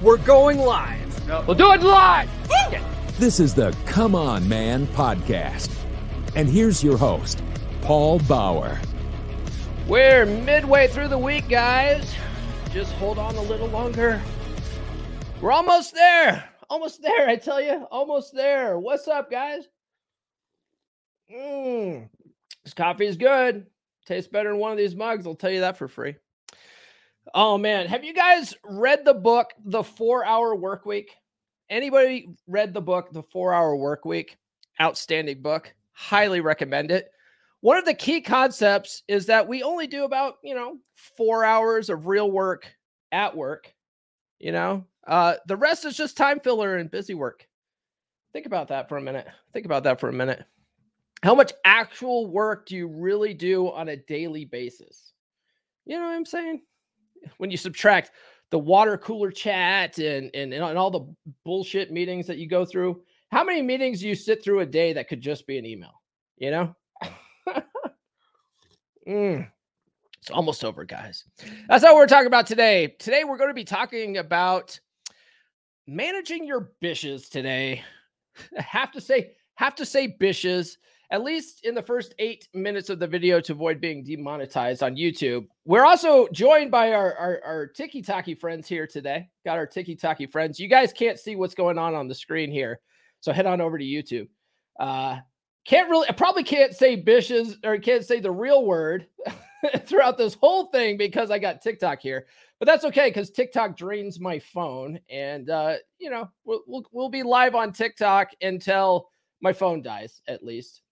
We're going live. We'll do it live. This is the Come On Man podcast. And here's your host, Paul Bauer. We're midway through the week, guys. Just hold on a little longer. We're almost there. Almost there, I tell you. Almost there. What's up, guys? Mmm. This coffee is good. Tastes better than one of these mugs. I'll tell you that for free. Oh man, have you guys read the book The 4-Hour Work Week? Anybody read the book The 4-Hour Work Week? Outstanding book. Highly recommend it. One of the key concepts is that we only do about, you know, 4 hours of real work at work, you know? Uh the rest is just time filler and busy work. Think about that for a minute. Think about that for a minute. How much actual work do you really do on a daily basis? You know what I'm saying? When you subtract the water cooler chat and, and, and all the bullshit meetings that you go through, how many meetings do you sit through a day that could just be an email? You know? Mm. It's almost over, guys. That's what we're talking about today. Today, we're going to be talking about managing your bishes today. Have to say, have to say bishes at least in the first eight minutes of the video to avoid being demonetized on YouTube. We're also joined by our, our, our Tiki friends here today. Got our Tiki Taki friends. You guys can't see what's going on on the screen here. So head on over to YouTube. Uh, can't really, I probably can't say bishes or can't say the real word throughout this whole thing because I got TikTok here. But that's okay because TikTok drains my phone. And, uh, you know, we'll, we'll, we'll be live on TikTok until my phone dies, at least.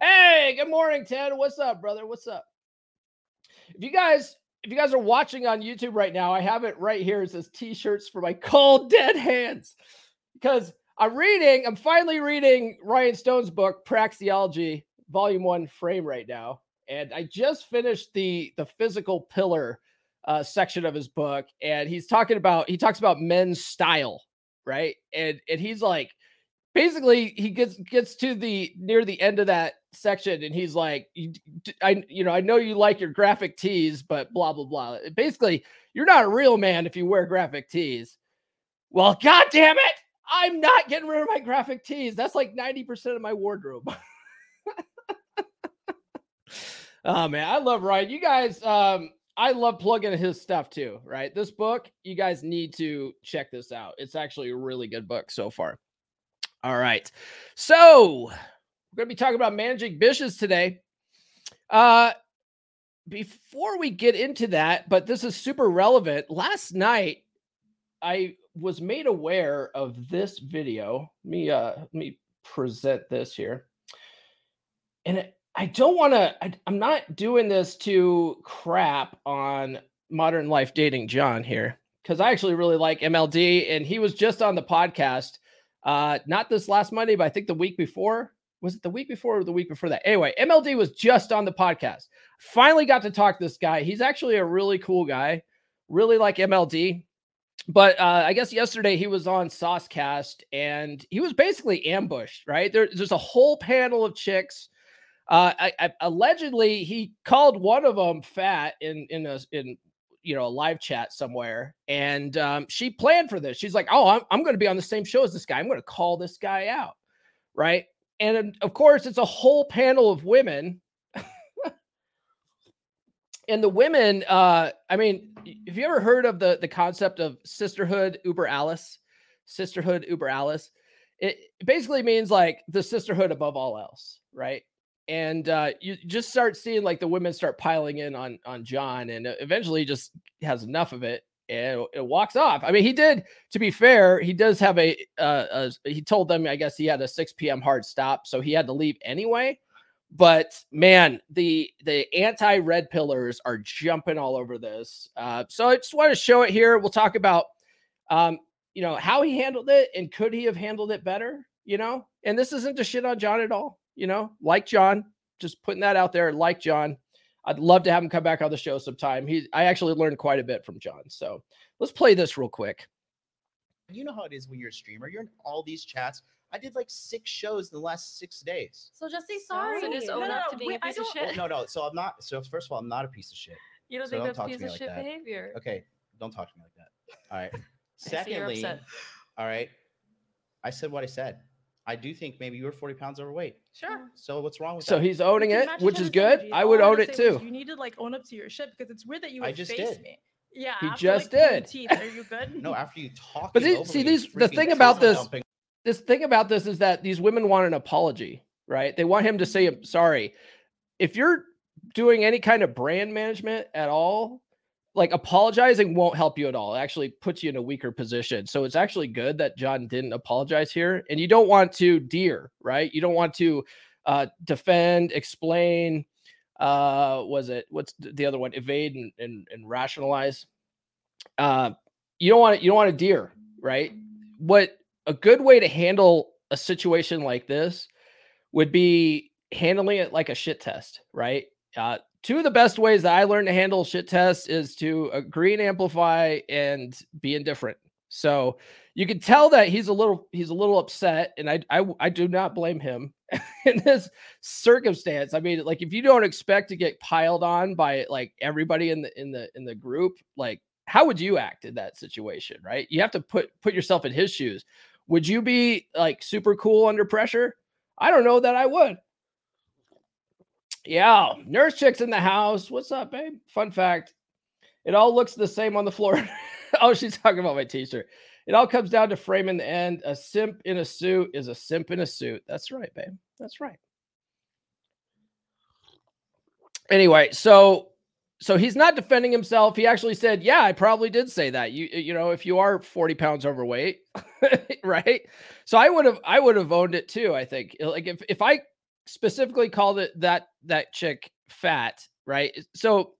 Hey, good morning, Ted. What's up, brother? What's up? If you guys, if you guys are watching on YouTube right now, I have it right here. It says t-shirts for my cold dead hands. Because I'm reading, I'm finally reading Rian Stone's book, Praxeology, volume one frame right now. And I just finished the the physical pillar uh, section of his book, and he's talking about he talks about men's style, right? And and he's like, basically he gets gets to the near the end of that section and he's like i you know i know you like your graphic tees but blah blah blah. Basically you're not a real man if you wear graphic tees. Well god damn it! I'm not getting rid of my graphic tees. That's like 90% of my wardrobe. Oh man i love ryan. You guys um i love plugging his stuff too right? This book you guys need to check this out. It's actually a really good book so far all right. So we're going to be talking about managing bishes today. Uh, before we get into that, but this is super relevant. Last night, I was made aware of this video. Let me uh, let me present this here, and I don't want to. I'm not doing this to crap on modern life dating John here because I actually really like MLD, and he was just on the podcast uh, not this last Monday, but I think the week before. Was it the week before or the week before that? Anyway, MLD was just on the podcast. Finally got to talk to this guy. He's actually a really cool guy. Really like MLD. But uh, I guess yesterday he was on Saucecast and he was basically ambushed, right? There, there's a whole panel of chicks. Uh, I, I, allegedly, he called one of them fat in in a in you know a live chat somewhere and um, she planned for this. She's like oh i'm, I'm going to be on the same show as this guy. I'm going to call this guy out. Right? And of course it's a whole panel of women. And the women uh i mean have you ever heard of the the concept of sisterhood uber alles? Sisterhood uber alles? It basically means like the sisterhood above all else right and uh, you just start seeing like the women start piling in on on John, and eventually he just has enough of it and it walks off. I mean, he did. To be fair, he does have a, uh, a. He told them, I guess he had a 6 p.m. hard stop, so he had to leave anyway. But man, the the anti red pillars are jumping all over this. Uh, so I just want to show it here. We'll talk about, um, you know, how he handled it and could he have handled it better. You know, and this isn't to shit on John at all you know, like John, just putting that out there, like John. I'd love to have him come back on the show sometime. He, I actually learned quite a bit from John. So let's play this real quick. You know how it is when you're a streamer. You're in all these chats. I did like six shows in the last six days. So just say sorry. So just own no, no, up to being wait, a piece I of don't- No, no. So I'm not. So first of all, I'm not a piece of shit. You don't So think don't that's talk to piece me of like shit that. behavior? Okay, don't talk to me like that. All right. I see you're Secondly, upset. all right, I said what I said. I do think maybe you were 40 pounds overweight. Sure. So what's wrong with So that? So he's owning it, which is good. energy. I would I'm own it too. You need to like own up to your shit because it's weird that you I would just face did. me. Yeah, He after, just like, did. Teeth. Are you good? no, after you talk. But see- see, these- the thing about this- This thing about this is that these women want an apology, right? They want him to mm-hmm. say, I'm sorry. If you're doing any kind of brand management at all, like apologizing won't help you at all. It actually puts you in a weaker position. So it's actually good that John didn't apologize here. And you don't want to deer, right? You don't want to uh, defend, explain. Uh, was it what's the other one? Evade and, and, and rationalize. Uh, you don't want to, you don't want to deer, right? What a good way to handle a situation like this would be handling it like a shit test, right? Uh, two of the best ways that I learned to handle shit tests is to uh, agree and amplify and be indifferent. So you can tell that he's a little he's a little upset, and I I, I do not blame him in this circumstance. I mean, like if you don't expect to get piled on by like everybody in the in the in the group, like how would you act in that situation, right? You have to put put yourself in his shoes. Would you be like super cool under pressure? I don't know that I would. Yeah, nurse chick's in the house. What's up, babe? Fun fact: it all looks the same on the floor. oh, she's talking about my t-shirt. It all comes down to frame in the end. A simp in a suit is a simp in a suit. That's right, babe. That's right. Anyway, so so he's not defending himself. He actually said, "Yeah, I probably did say that. You you know, if you are 40 pounds overweight, right? So I would have I would have owned it too, I think. Like if if I specifically called it that that chick fat, right? So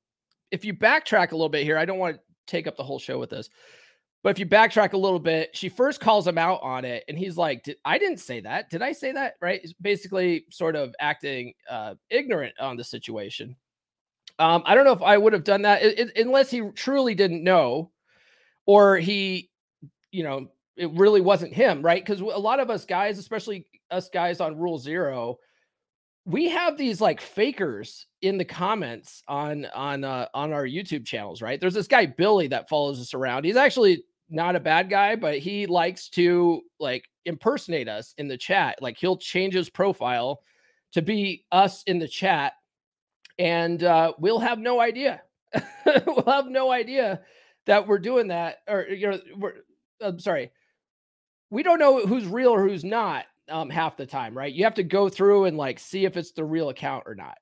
if you backtrack a little bit here, I don't want to take up the whole show with this. But if you backtrack a little bit, she first calls him out on it, and he's like, Did, "I didn't say that. Did I say that?" Right? Basically, sort of acting uh, ignorant on the situation. Um, I don't know if I would have done that i- i- unless he truly didn't know, or he, you know, it really wasn't him, right? Because a lot of us guys, especially us guys on Rule Zero, we have these like fakers in the comments on on uh, on our YouTube channels, right? There's this guy Billy that follows us around. He's actually not a bad guy, but he likes to like impersonate us in the chat. Like he'll change his profile to be us in the chat, and uh, we'll have no idea. we'll have no idea that we're doing that, or you know, we're. I'm sorry, we don't know who's real or who's not um, half the time, right? You have to go through and like see if it's the real account or not,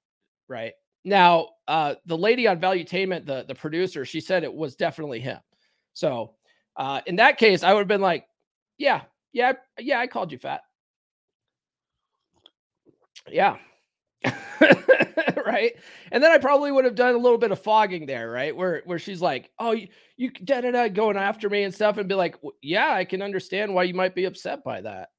right? Now, uh, the lady on Valuetainment, the the producer, she said it was definitely him. So, uh, in that case, I would have been like, yeah, yeah, yeah, I called you fat. Yeah. right. And then I probably would have done a little bit of fogging there, right? Where where she's like, "Oh, you, you da da da going after me and stuff," and be like, "Yeah, I can understand why you might be upset by that."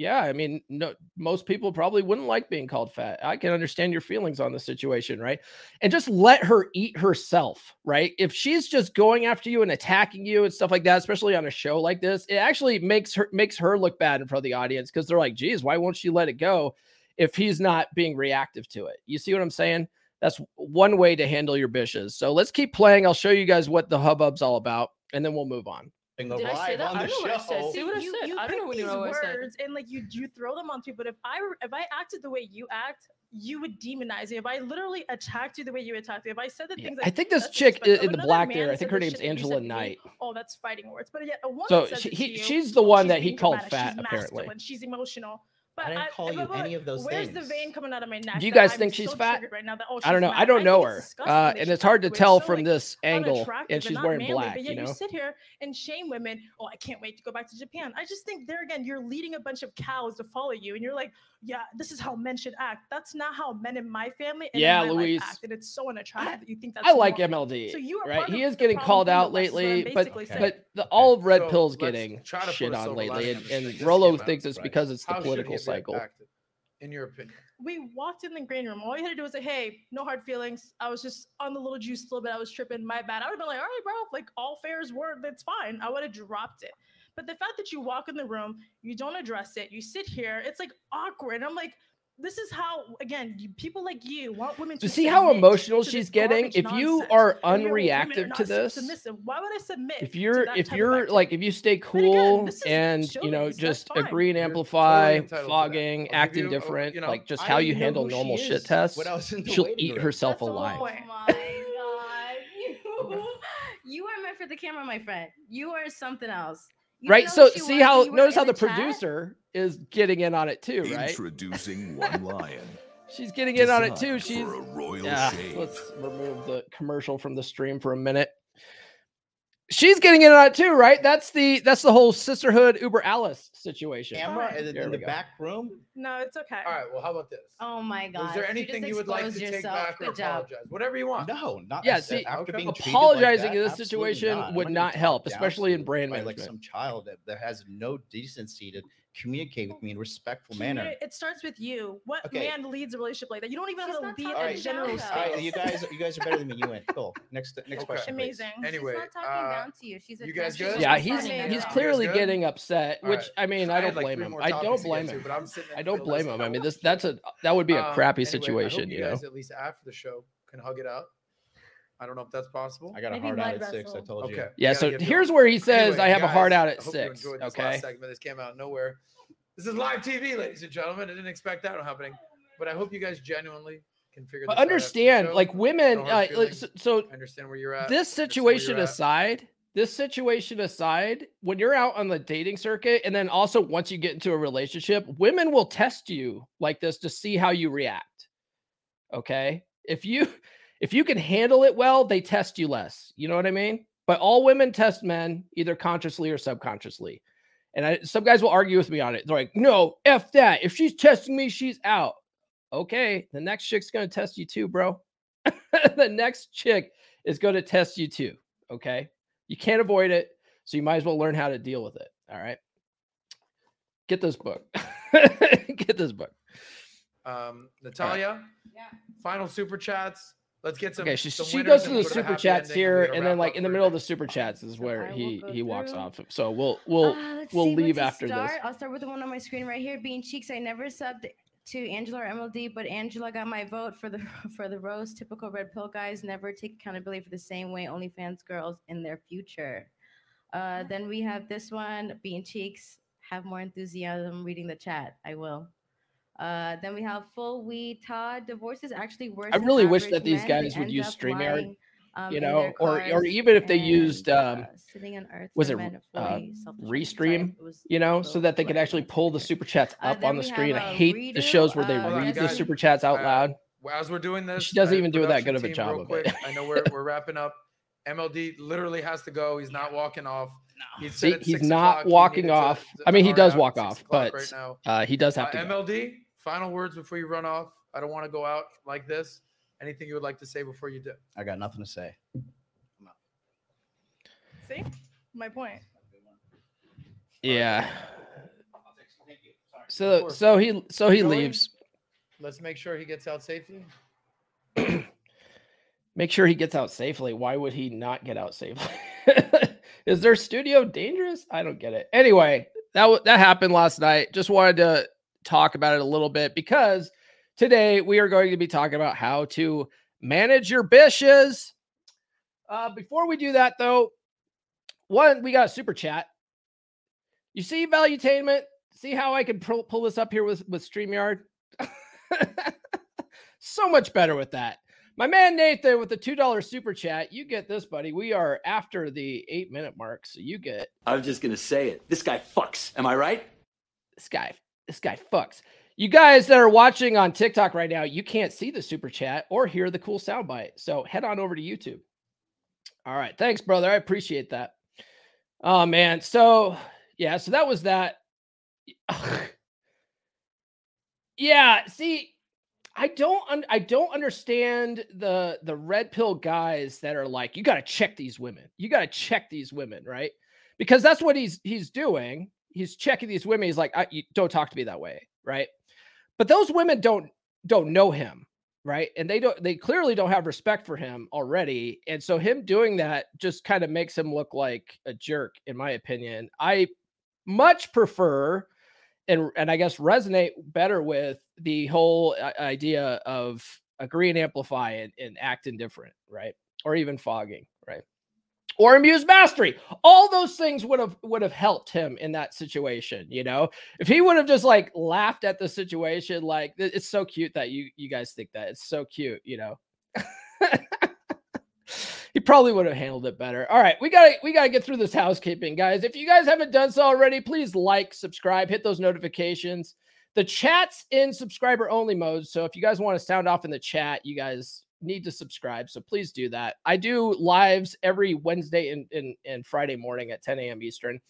Yeah, I mean, no, most people probably wouldn't like being called fat. I can understand your feelings on the situation, right? And just let her eat herself, right? If she's just going after you and attacking you and stuff like that, especially on a show like this, it actually makes her makes her look bad in front of the audience because they're like, "Geez, why won't she let it go?" If he's not being reactive to it, you see what I'm saying? That's one way to handle your bitches. So let's keep playing. I'll show you guys what the hubbub's all about, and then we'll move on. Did I say that? on I don't know what I said. show. See what I you, said? You I don't pick know what you these know what I said. words and like you you throw them on people. But if I were- if I acted the way you act, you would demonize me. If I literally attacked you the way you attacked me, if I said the Yeah, things I think this chick i- in the black man there, I think her name's shit Angela said to me, Knight. Oh, that's fighting words. But yet a woman So says she, it to he, you, she's the one she's that he being called dramatic, fat, she's apparently. She's emotional. But I didn't call you but any of those Where's things. the vein coming out of my neck? Do you guys think she's so fat? Right now that, oh, I don't she's know. I don't know her, uh, and it's hard to acted the way tell so, from like, this angle. And she's wearing manly, black, But you yet know. you sit here and shame women. Oh, I can't wait to go back to Japan. I just think there again, you're leading a bunch of cows to follow you, and you're like, yeah, this is how men should act. That's not how men in my family and Yeah, in my Louise. life act, and it's so unattractive that you think that's. I like normal. MLD, So you are right? He is getting called out West, is what I'm lately, but basically saying. but the all of Red So Pill's getting try to shit on lately, and, on and Rollo out, thinks it's right? because it's the How should political cycle. acted, in your opinion? we walked in the green room. All you had to do was say, "Hey, no hard feelings. I was just on the little juice a little bit. I was tripping. My bad." I would have been like, "All right, bro. Like all fairs were. That's fine." I would have dropped it. But the fact that you walk in the room, you don't address it, you sit here, it's like awkward. And I'm like, this is how again people like you want women to To see how emotional she's getting, if you nonsense, are you're, unreactive to this, submissive. why would I submit? if you're if you're like if you stay cool this is and you know just fine. agree and amplify totally entitled to that. fogging I'll acting you, different you know, like just how don't you handle who she normal shit is, tests When I was in the she'll eat room. herself That's alive. Oh my god. You, you are meant for the camera, my friend. You are something else. You right so see was how when you were notice how the, chat? producer is getting in on it too right She's Introducing one lion. she's getting in on it too she's for a royal yeah shave. let's remove the commercial from the stream for a minute she's getting in on it too right that's the that's the whole sisterhood uber alles situation Camera Fine. in the, There in we the go. back room. No, it's okay. All right. Well, how about this? Oh my god. Is there anything just you would like to exposed take yourself. back or Good job. apologize? Whatever you want. No, not Yeah, see, after being treated like apologizing that, in this absolutely situation not. I'm would gonna be not help, talked down especially in to brand by like management. some child that, that has no decency to communicate with me in a respectful manner. Communi- It starts with you. What Okay. man leads a relationship like that? You don't even She's know to not be in talking a Alright, general space. though. All right, you guys, you guys are better than me. You win. Cool. Next, next Okay. question. please. Amazing. Anyway, She's not talking uh, down to you. She's a you guys she's good? yeah he's he's clearly You guys good? getting upset which right. i mean i don't like, blame three him i don't blame get to, him but I'm sitting i don't blame list him i mean this that's a that would be a Um, crappy anyway, situation you know guys at least after the show can hug it out. I don't know if that's possible. I got a Maybe hard out blood at six. I vessel. told you. Okay. yeah we so here's going. where he says Anyway, i have a heart guys, out I at hope you six enjoyed this okay last segment. This came out of nowhere. This is live TV, ladies and gentlemen. I didn't expect that happening, but I hope you guys genuinely can figure but this out after the understand show. like women No uh, like, so, feelings. so I understand where you're at. this understand where situation you're at. aside this situation aside when you're out on the dating circuit and then also once you get into a relationship women will test you like this to see how you react okay if you if you can handle it well they test you less you know what i mean but all women test men either consciously or subconsciously and I, some guys will argue with me on it they're like no f that if she's testing me she's out okay the next chick's gonna test you too bro the next chick is going to test you too. Okay. You can't avoid it. So you might as well learn how to deal with it. All right. Get this book. Get this book. Um, Natalia, Yeah. final super chats. Let's get some. Okay. She, some she goes and through the go to super chats here. we're And then, like, in the middle of the super chats is where I he he walks through. off. So we'll, we'll, Uh, we'll leave to after this. I'll start with the one on my screen right here. Being cheeks, I never subbed to Angela or MLD, but Angela got my vote for the for the rose. Typical red pill guys never take accountability for the same way Only fans girls in their future. Uh, then we have this one. Being cheeks, have more enthusiasm reading the chat. I will. Uh, then we have full weed Todd. Divorce is actually worse. I really wish that these guys would use up StreamYard, lying, um, you know, or, or even if they used, um, uh, sitting on earth was it, men uh. Restream, Sorry, it was you know, so that they could actually pull the super chats Uh, up then on the screen. I hate the shows where they uh, Hold on, read the guys. super chats out Uh, loud. Well, as we're doing this, She doesn't uh, even do that good of a job real of it. I know we're, we're wrapping up. MLD literally has to go. He's not walking off. He See, he's not o'clock he walking needed to- off. to I mean, he does walk off, but right uh, he does have Uh, to. go. MLD, final words before you run off. I don't want to go out like this. Anything you would like to say before you do? I got nothing to say. See, my point. Yeah. Thank you. Sorry. So so he so he Joey? leaves. Let's make sure he gets out safely. Make sure he gets out safely. Why would he not get out safely? Is their studio dangerous? I don't get it. Anyway, that wa- that happened last night. Just wanted to talk about it a little bit because today we are going to be talking about how to manage your bishes. Uh, before we do that, though, one we got a super chat. You see Valuetainment? See how I can pull, pull this up here with with Streamyard? so much better with that. My man Nathan with the $2 super chat. You get this, buddy. We are after the eight minute mark. So you get I was just gonna say it. This guy fucks. Am I right? this guy. This guy fucks. You guys that are watching on TikTok right now, you can't see the super chat or hear the cool soundbite. So head on over to YouTube. All right. Thanks, brother. I appreciate that. Oh, man. So, yeah. So that was that. yeah. See, I don't I don't understand the the red pill guys that are like you got to check these women. You got to check these women, right? Because that's what he's he's doing. He's checking these women. He's like, don't talk to me that way, right? But those women don't don't know him, right? And they don't they clearly don't have respect for him already. And so him doing that just kind of makes him look like a jerk in my opinion. I much prefer and and I guess resonate better with the whole uh, idea of agree and amplify and, and act indifferent, right? Or even fogging, right? Or amuse mastery. All those things would have would have helped him in that situation, you know. If he would have just like laughed at the situation, like it's so cute that you you guys think that it's so cute, you know. he probably would have handled it better. All right, we got to we got to get through this housekeeping, guys. If you guys haven't done so already, please like, subscribe, hit those notifications. The chat's in subscriber only mode, so if you guys want to sound off in the chat, you guys need to subscribe. So please do that. I do lives every Wednesday and and, and Friday morning at 10 a.m. Eastern.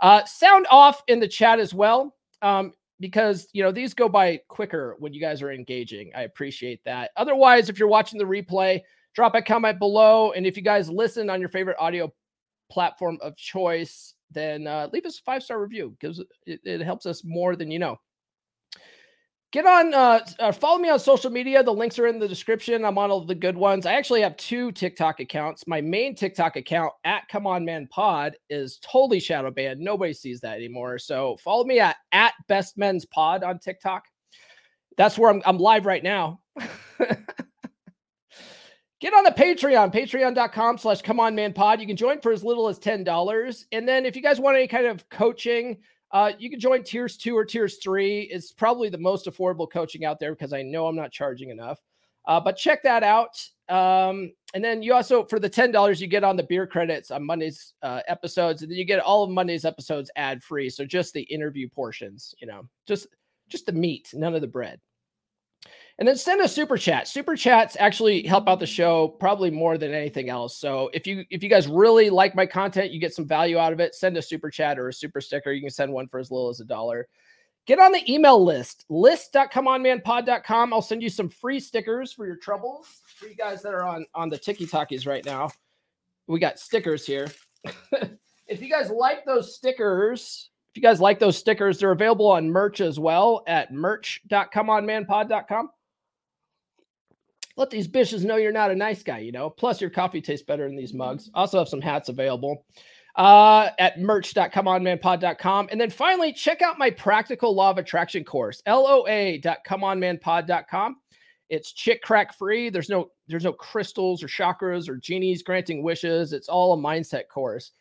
Uh, sound off in the chat as well. Um, because you know these go by quicker when you guys are engaging. I appreciate that. Otherwise, if you're watching the replay, drop a comment below. And if you guys listen on your favorite audio platform of choice, then uh, leave us a five star review. Gives it, it helps us more than you know. Get on, uh, uh, follow me on social media. The links are in the description. I'm on all the good ones. I actually have two TikTok accounts. My main TikTok account at Come On Man Pod is totally shadow banned. Nobody sees that anymore. So follow me at at Best Men's Pod on TikTok. That's where I'm. I'm live right now. Get on the Patreon, patreon.com slash come on man pod. You can join for as little as $10. And then if you guys want any kind of coaching, uh, you can join tiers two or tiers three. It's probably the most affordable coaching out there because I know I'm not charging enough. Uh, but check that out. Um, and then you also, for the $10, you get on the beer credits on Monday's uh, episodes. And then you get all of Monday's episodes ad free. So just the interview portions, you know, just just the meat, none of the bread. And then send a super chat. Super chats actually help out the show probably more than anything else. So if you if you guys really like my content, you get some value out of it, send a super chat or a super sticker. You can send one for as little as a dollar. Get on the email list, list.comeonmanpod.com. I'll send you some free stickers for your troubles. For you guys that are on on the Tiki Talkies right now, we got stickers here. if you guys like those stickers, if you guys like those stickers, they're available on merch as well at merch.comeonmanpod.com let these bitches know you're not a nice guy, you know. Plus, your coffee tastes better in these mugs. Also, have some hats available uh, at merch.comeonmanpod.com. And then finally, check out my practical law of attraction course, loa.comeonmanpod.com. It's chick crack free. There's no there's no crystals or chakras or genies granting wishes. It's all a mindset course.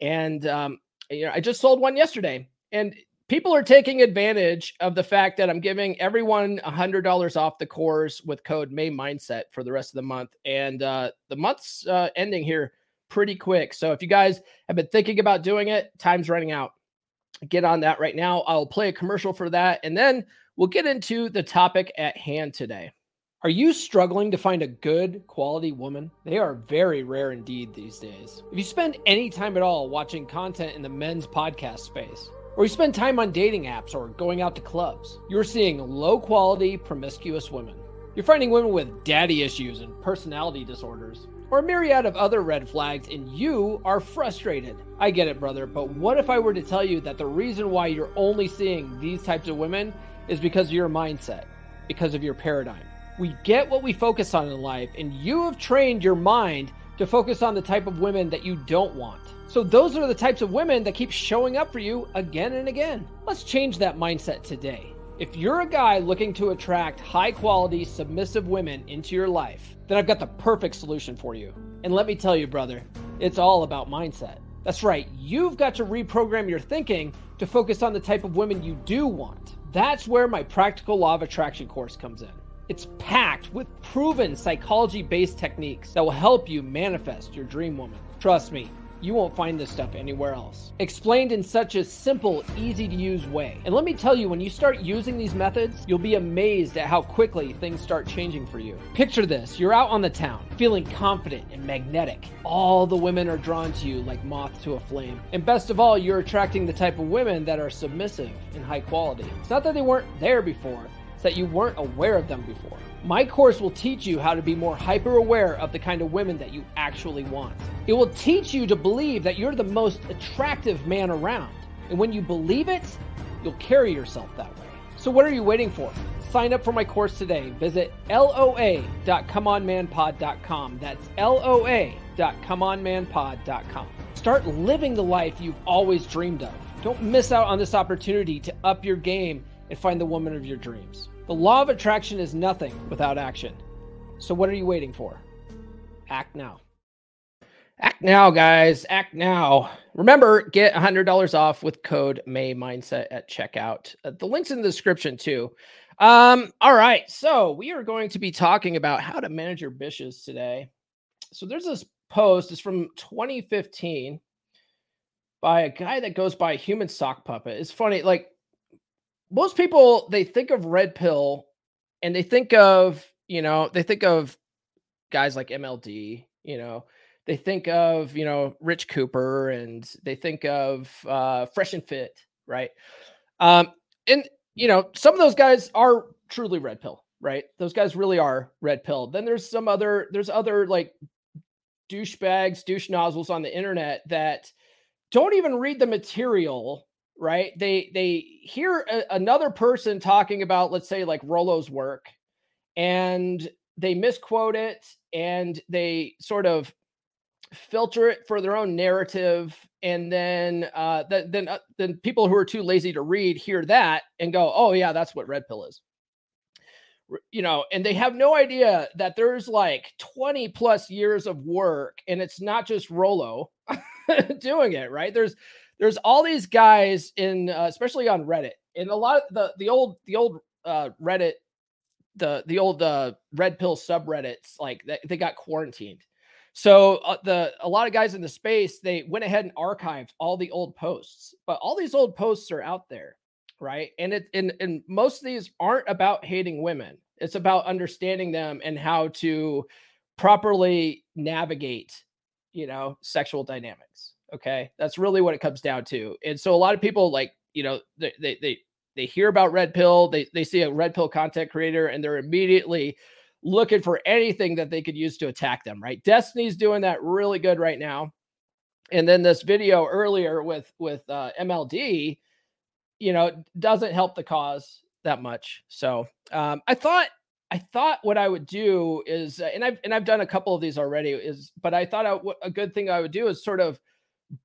And um, you know, I just sold one yesterday, and people are taking advantage of the fact that I'm giving everyone $100 off the course with code May Mindset for the rest of the month. And uh, the month's uh, ending here pretty quick. So if you guys have been thinking about doing it, time's running out. Get on that right now. I'll play a commercial for that. And then we'll get into the topic at hand today. Are you struggling to find a good quality woman? They are very rare indeed these days. If you spend any time at all watching content in the men's podcast space, or you spend time on dating apps or going out to clubs, you're seeing low quality, promiscuous women. You're finding women with daddy issues and personality disorders, or a myriad of other red flags, and you are frustrated. I get it, brother, but what if I were to tell you that the reason why you're only seeing these types of women is because of your mindset, because of your paradigm? We get what we focus on in life, and you have trained your mind to focus on the type of women that you don't want. So those are the types of women that keep showing up for you again and again. Let's change that mindset today. If you're a guy looking to attract high quality, submissive women into your life, then I've got the perfect solution for you. And let me tell you, brother, it's all about mindset. That's right, you've got to reprogram your thinking to focus on the type of women you do want. That's where my practical law of attraction course comes in. It's packed with proven psychology based techniques that will help you manifest your dream woman. Trust me, you won't find this stuff anywhere else. Explained in such a simple, easy to use way. And let me tell you, when you start using these methods, you'll be amazed at how quickly things start changing for you. Picture this you're out on the town, feeling confident and magnetic. All the women are drawn to you like moth to a flame. And best of all, you're attracting the type of women that are submissive and high quality. It's not that they weren't there before, that you weren't aware of them before. My course will teach you how to be more hyper aware of the kind of women that you actually want. It will teach you to believe that you're the most attractive man around. And when you believe it, you'll carry yourself that way. So, what are you waiting for? Sign up for my course today. Visit loa.comeonmanpod.com. That's loa.comeonmanpod.com. Start living the life you've always dreamed of. Don't miss out on this opportunity to up your game and find the woman of your dreams. The law of attraction is nothing without action. So, what are you waiting for? Act now. Act now, guys. Act now. Remember, get $100 off with code May Mindset at checkout. Uh, the link's in the description too. Um, all right. So, we are going to be talking about how to manage your bitches today. So, there's this post, it's from 2015 by a guy that goes by Human Sock Puppet. It's funny, like most people, they think of Red Pill and they think of, you know, they think of guys like MLD, you know, they think of, you know, Rich Cooper and they think of uh, Fresh and Fit, right? Um, and, you know, some of those guys are truly Red Pill, right? Those guys really are Red Pill. Then there's some other, there's other like douchebags, douche nozzles on the internet that don't even read the material right they they hear a, another person talking about let's say like Rollo's work and they misquote it and they sort of filter it for their own narrative and then uh th- then uh, then people who are too lazy to read hear that and go oh yeah that's what red pill is you know, and they have no idea that there's like 20 plus years of work and it's not just Rollo doing it, right? There's there's all these guys in uh, especially on Reddit. And a lot of the the old the old uh Reddit the the old uh red pill subreddits like they, they got quarantined. So uh, the a lot of guys in the space they went ahead and archived all the old posts. But all these old posts are out there right? And it and and most of these aren't about hating women. It's about understanding them and how to properly navigate, you know, sexual dynamics. Okay, that's really what it comes down to. And so a lot of people like, you know, they they they, hear about red pill, they they see a red pill content creator, and they're immediately looking for anything that they could use to attack them. Right? Destiny's doing that really good right now. And then this video earlier with with uh, MLD you know, doesn't help the cause that much. So um, I thought I thought what I would do is, uh, and I've and I've done a couple of these already, is but I thought a good thing I would do is sort of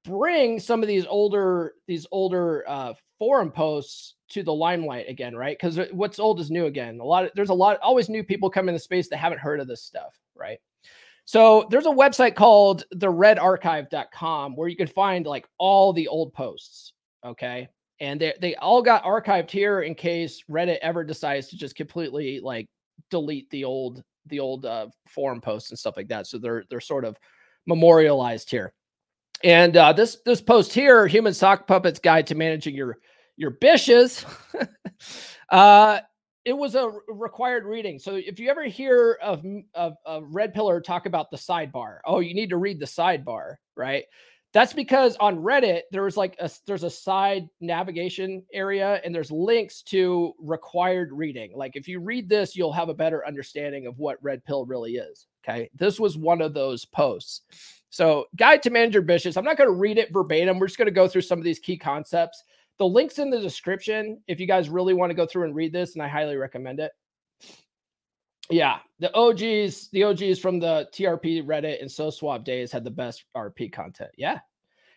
bring some of these older these older uh, forum posts to the limelight again, right? Because what's old is new again. A lot of there's a lot always new people come in the space that haven't heard of this stuff, right? So there's a website called theredarchive.com where you can find like all the old posts. Okay and they they all got archived here in case Reddit ever decides to just completely like delete the old the old uh, forum posts and stuff like that. So they're they're sort of memorialized here. And uh, this this post here, Human Sock Puppets Guide to Managing Your Your Bishes, uh, it was a required reading. So if you ever hear of, of, of Red Pillar talk about the sidebar, oh, you need to read the sidebar, right? That's because on Reddit there was like a there's a side navigation area and there's links to required reading. Like if you read this, you'll have a better understanding of what red pill really is. Okay. This was one of those posts. So, guide to manage your bishes. I'm not going to read it verbatim. We're just going to go through some of these key concepts. The link's in the description if you guys really want to go through and read this, and I highly recommend it. Yeah, the OGs, the OGs from the TRP Reddit and So Suave days had the best RP content. Yeah.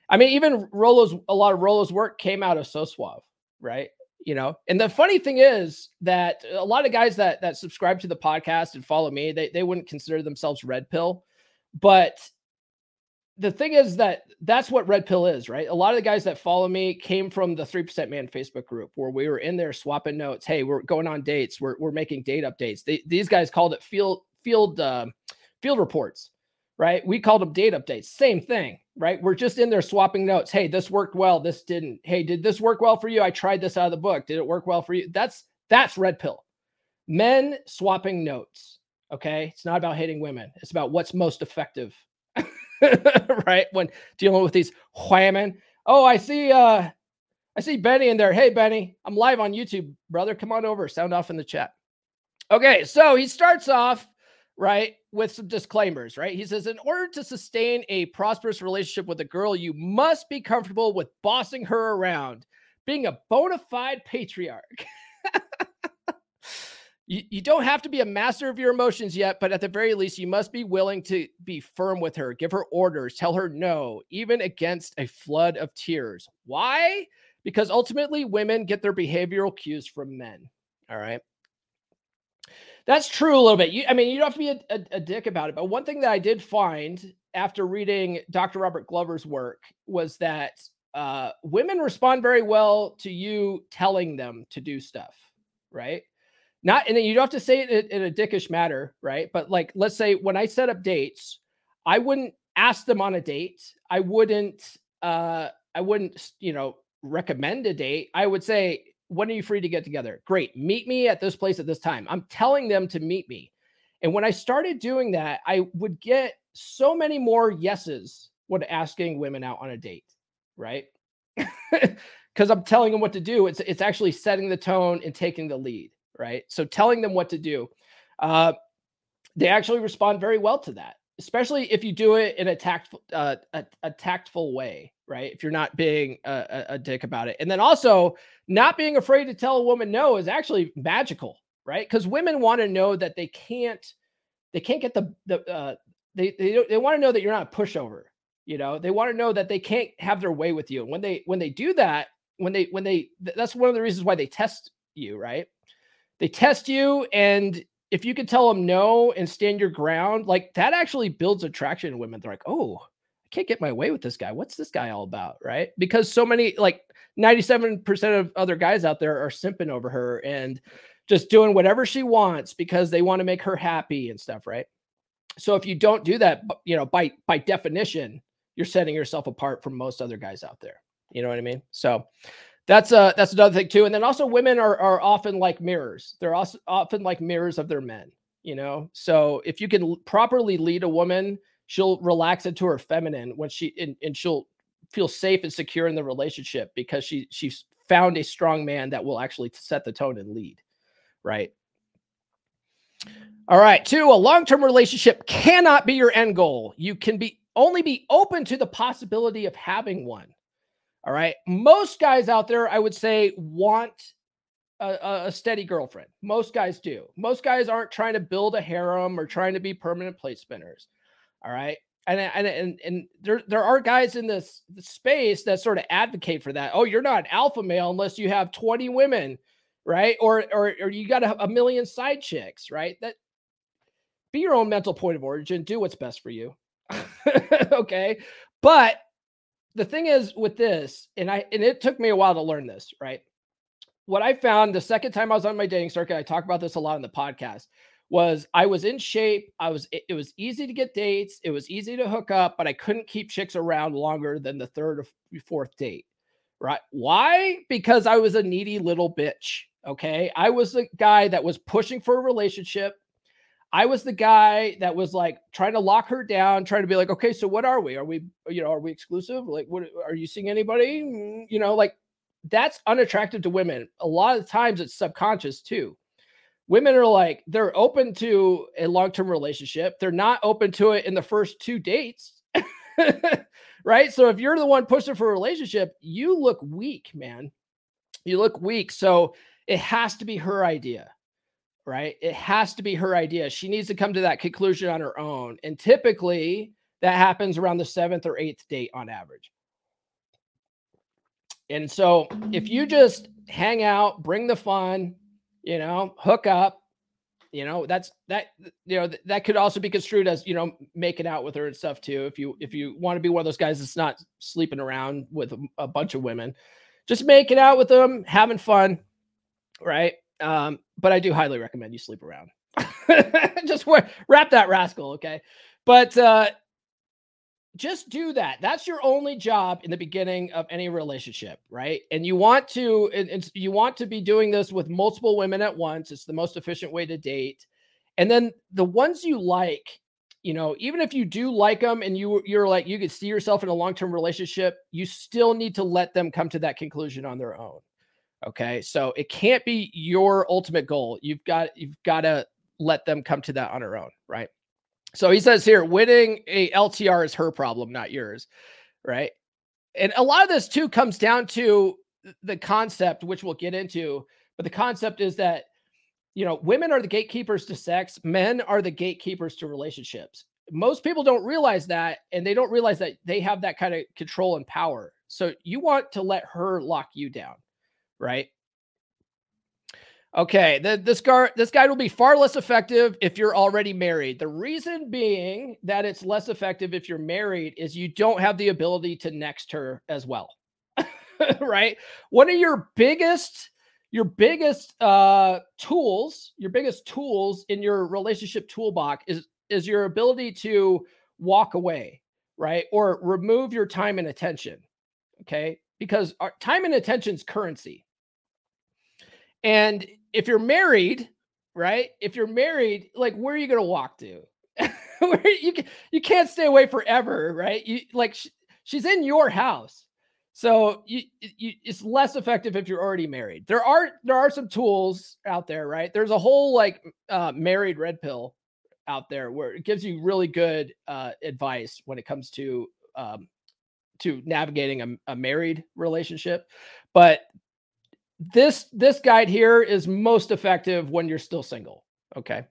I mean, even Rollo's, a lot of Rollo's work came out of So Suave, right? You know, and the funny thing is that a lot of guys that that subscribe to the podcast and follow me, they they wouldn't consider themselves red pill. But the thing is that that's what red pill is, right? A lot of the guys that follow me came from the 3% man Facebook group where we were in there swapping notes. Hey, we're going on dates. We're, we're making date updates. They, these guys called it field, field, uh, field reports, right? We called them date updates. Same thing, right? We're just in there swapping notes. Hey, this worked well. This didn't. Hey, did this work well for you? I tried this out of the book. Did it work well for you? That's that's red pill. Men swapping notes. Okay. It's not about hitting women. It's about what's most effective right? When dealing with these whamming. Oh, I see uh I see Benny in there. Hey Benny, I'm live on YouTube, brother. Come on over. Sound off in the chat. Okay, so he starts off right with some disclaimers, right? He says, in order to sustain a prosperous relationship with a girl, you must be comfortable with bossing her around, being a bona fide patriarch. You, you don't have to be a master of your emotions yet, but at the very least, you must be willing to be firm with her, give her orders, tell her no, even against a flood of tears. Why? Because ultimately, women get their behavioral cues from men. All right. That's true a little bit. You, I mean, you don't have to be a, a, a dick about it. But one thing that I did find after reading Dr. Robert Glover's work was that uh, women respond very well to you telling them to do stuff, right? Not, and then you don't have to say it in, a dickish matter, right? But like, let's say when I set up dates, I wouldn't ask them on a date. I wouldn't, uh, I wouldn't, you know, recommend a date. I would say, when are you free to get together? Great. Meet me at this place at this time. I'm telling them to meet me. And when I started doing that, I would get so many more yeses when asking women out on a date, right? Because I'm telling them what to do. It's it's actually setting the tone and taking the lead, right? So telling them what to do. Uh, they actually respond very well to that, especially if you do it in a tactful uh, a, a tactful way, right? If you're not being a, a, dick about it, and then also not being afraid to tell a woman no is actually magical, right? Because women want to know that they can't they can't get the the uh, they they they want to know that you're not a pushover. You know, they want to know that they can't have their way with you. And when they when they do that, when they when they that's one of the reasons why they test you, right? They test you, and if you can tell them no and stand your ground, like that actually builds attraction in women. They're like, oh, I can't get my way with this guy. What's this guy all about? Right. Because so many, like 97% of other guys out there are simping over her and just doing whatever she wants because they want to make her happy and stuff. Right. So if you don't do that, you know, by by definition, you're setting yourself apart from most other guys out there. You know what I mean? So that's uh that's another thing too. And then also women are are often like mirrors. They're also often like mirrors of their men, you know. So if you can properly lead a woman, she'll relax into her feminine when she and, and she'll feel safe and secure in the relationship because she she's found a strong man that will actually set the tone and lead, right? All right, two, a long-term relationship cannot be your end goal. You can be only be open to the possibility of having one. All right. Most guys out there, I would say, want a, a, steady girlfriend. Most guys do. Most guys aren't trying to build a harem or trying to be permanent plate spinners. All right. And and and, and there there are guys in this, this space that sort of advocate for that. Oh, you're not an alpha male unless you have 20 women, right? Or or or you got a, a million side chicks, right? That be your own mental point of origin. Do what's best for you. okay. But the thing is with this, and I and it took me a while to learn this, right? What I found the second time I was on my dating circuit, I talk about this a lot in the podcast, was I was in shape. I was it, it was easy to get dates, it was easy to hook up, but I couldn't keep chicks around longer than the third or fourth date. Right? Why? Because I was a needy little bitch. Okay. I was a guy that was pushing for a relationship. I was the guy that was like trying to lock her down, trying to be like, okay, so what are we? Are we, you know, are we exclusive? Like, what are you seeing anybody? Mm, you know, like that's unattractive to women. A lot of times it's subconscious too. Women are like, they're open to a long term relationship, they're not open to it in the first two dates. right. So if you're the one pushing for a relationship, you look weak, man. You look weak. So it has to be her idea right? It has to be her idea. She needs to come to that conclusion on her own. And typically that happens around the seventh or eighth date on average. And so if you just hang out, bring the fun, you know, hook up, you know, that's that, you know, that could also be construed as, you know, making out with her and stuff too. If you, if you want to be one of those guys that's not sleeping around with a, a bunch of women, just making out with them, having fun, right? Um, but I do highly recommend you sleep around. just wrap that rascal, okay? But uh, just do that. That's your only job in the beginning of any relationship, right? And you want to, and, you want to be doing this with multiple women at once. It's the most efficient way to date. And then the ones you like, you know, even if you do like them and you you're like you could see yourself in a long term relationship, you still need to let them come to that conclusion on their own. Okay. So it can't be your ultimate goal. You've got you've got to let them come to that on their own, right? So he says here, winning a LTR is her problem, not yours, right? And a lot of this too comes down to the concept, which we'll get into. But the concept is that you know, women are the gatekeepers to sex, men are the gatekeepers to relationships. Most people don't realize that, and they don't realize that they have that kind of control and power. So you want to let her lock you down, right? Okay, the, this guy this guide will be far less effective if you're already married. The reason being that it's less effective if you're married is you don't have the ability to next her as well. right? One of your biggest your biggest uh tools, your biggest tools in your relationship toolbox is is your ability to walk away, right? Or remove your time and attention. Okay? Because our time and attention is currency. And if you're married, right? If you're married, like where are you going to walk to? where you you can't stay away forever, right? You like sh- she's in your house. So you, you, it's less effective if you're already married. There are there are some tools out there, right? There's a whole like uh, married red pill out there where it gives you really good uh, advice when it comes to um, to navigating a, a married relationship. But this this guide here is most effective when you're still single. Okay.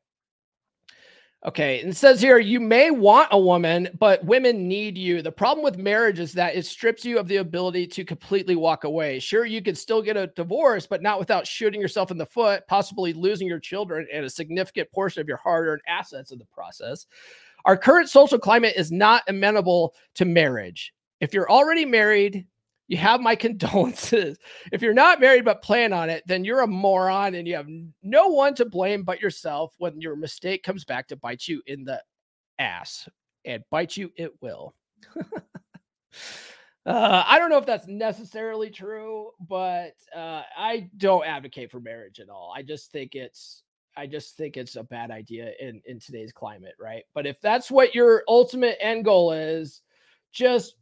Okay, and it says here you may want a woman, but women need you. The problem with marriage is that it strips you of the ability to completely walk away. Sure, you could still get a divorce, but not without shooting yourself in the foot, possibly losing your children and a significant portion of your hard earned assets in the process. Our current social climate is not amenable to marriage. If you're already married, you have my condolences. If you're not married but plan on it, then you're a moron and you have no one to blame but yourself when your mistake comes back to bite you in the ass. And bite you it will. uh, I don't know if that's necessarily true, but uh, I don't advocate for marriage at all. I just think it's I just think it's a bad idea in in today's climate, right? But if that's what your ultimate end goal is, just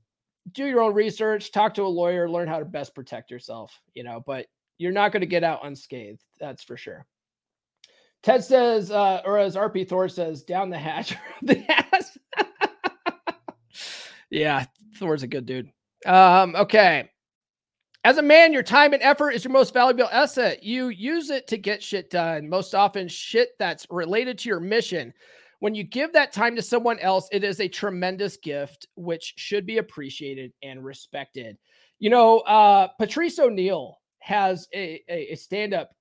do your own research, talk to a lawyer, learn how to best protect yourself, you know, but you're not going to get out unscathed. That's for sure. Ted says, uh, or as RP Thor says, down the hatch, the ass. yeah, Thor's a good dude. Um, okay. As a man, your time and effort is your most valuable asset. You use it to get shit done. Most often, shit that's related to your mission when you give that time to someone else, it is a tremendous gift, which should be appreciated and respected. You know, uh, Patrice O'Neal has a, a, a stand up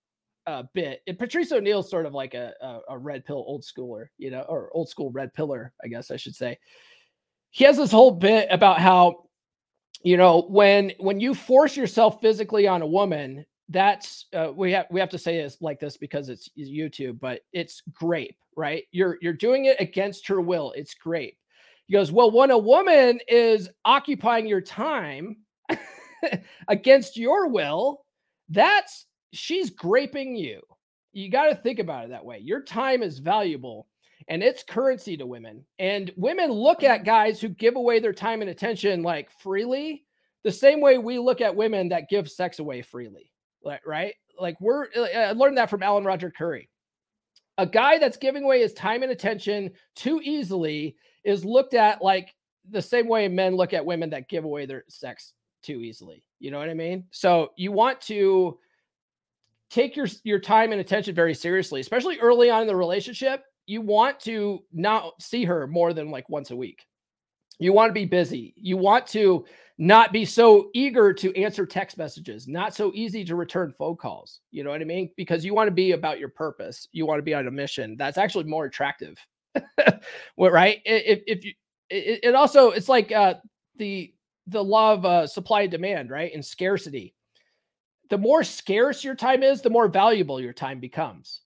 uh, bit. And Patrice O'Neal's sort of like a, a, a red pill old schooler, you know, or old school red pillar, I guess I should say. He has this whole bit about how, you know, when when you force yourself physically on a woman, that's uh, we have we have to say this like this because it's YouTube, but it's grape, right? You're you're doing it against her will. It's grape. He goes, well, when a woman is occupying your time against your will, that's she's graping you. You got to think about it that way. Your time is valuable and it's currency to women. And women look at guys who give away their time and attention like freely the same way we look at women that give sex away freely right? Like we're uh, I learned that from Alan Roger Currie. A guy that's giving away his time and attention too easily is looked at like the same way men look at women that give away their sex too easily. You know what I mean? So you want to take your your time and attention very seriously, especially early on in the relationship. You want to not see her more than like once a week. You want to be busy. You want to not be so eager to answer text messages, not so easy to return phone calls. You know what I mean? Because you want to be about your purpose. You want to be on a mission. That's actually more attractive. right? If, if you, it, it, also, it's like uh, the the law of uh, supply and demand, right? And scarcity. The more scarce your time is, the more valuable your time becomes.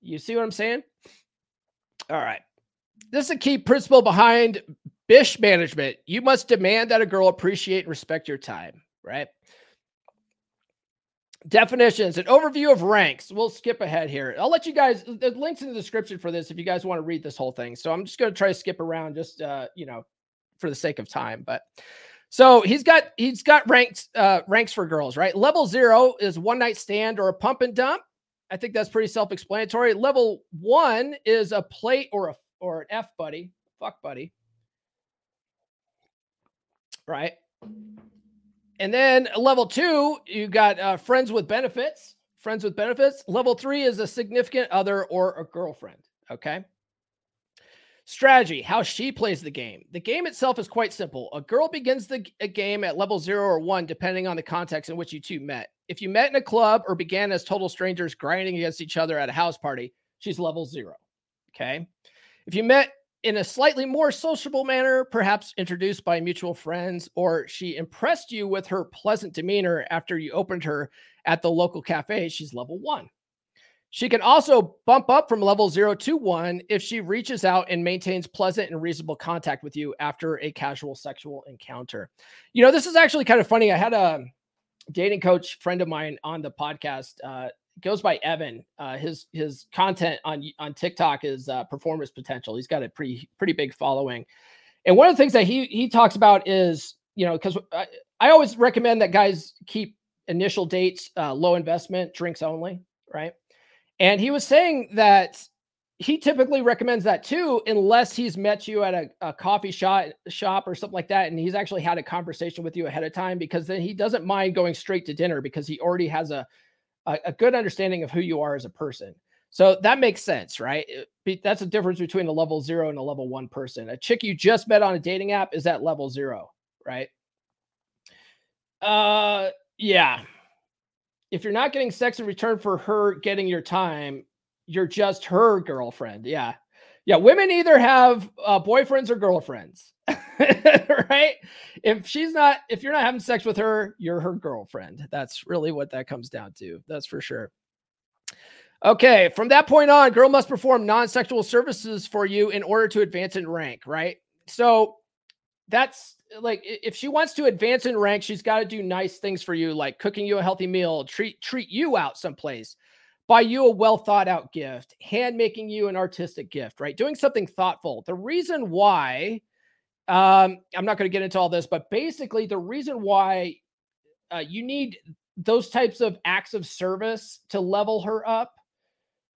You see what I'm saying? All right. This is a key principle behind Bish management, you must demand that a girl appreciate and respect your time, right? Definitions, an overview of ranks. We'll skip ahead here. I'll let you guys, the links in the description for this if you guys want to read this whole thing. So I'm just going to try to skip around just, uh, you know, for the sake of time. But so he's got, he's got ranks, uh, ranks for girls, right? Level zero is one night stand or a pump and dump. I think that's pretty self explanatory. Level one is a plate or a, or an F buddy, fuck buddy right? And then level two, you got uh, friends with benefits. friends with benefits. Level three is a significant other or a girlfriend. Okay. Strategy, how she plays the game. The game itself is quite simple. A girl begins the game at level zero or one, depending on the context in which you two met. If you met in a club or began as total strangers grinding against each other at a house party, she's level zero. Okay. If you met in a slightly more sociable manner, perhaps introduced by mutual friends, or she impressed you with her pleasant demeanor after you opened her at the local cafe, she's level one. She can also bump up from level zero to one if she reaches out and maintains pleasant and reasonable contact with you after a casual sexual encounter. You know, this is actually kind of funny. I had a dating coach friend of mine on the podcast. Uh, goes by Evan. Uh, his his content on on TikTok is uh, performance potential. He's got a pretty pretty big following, and one of the things that he he talks about is you know because I, I always recommend that guys keep initial dates uh, low investment, drinks only, right? And he was saying that he typically recommends that too, unless he's met you at a, a coffee shop shop or something like that, and he's actually had a conversation with you ahead of time, because then he doesn't mind going straight to dinner because he already has a a, a good understanding of who you are as a person. So that makes sense, right? That's the difference between a level zero and a level one person. A chick you just met on a dating app is at level zero, right? Uh, yeah. If you're not getting sex in return for her getting your time, you're just her girlfriend. Yeah. Yeah. Women either have uh, boyfriends or girlfriends, right? If she's not, if you're not having sex with her, you're her girlfriend. That's really what that comes down to. That's for sure. Okay. From that point on, girl must perform non sexual services for you in order to advance in rank, right? So that's like if she wants to advance in rank, she's got to do nice things for you, like cooking you a healthy meal, treat treat you out someplace, buy you a well thought out gift, hand making you an artistic gift, right? Doing something thoughtful. The reason why, um, I'm not going to get into all this, but basically the reason why uh, you need those types of acts of service to level her up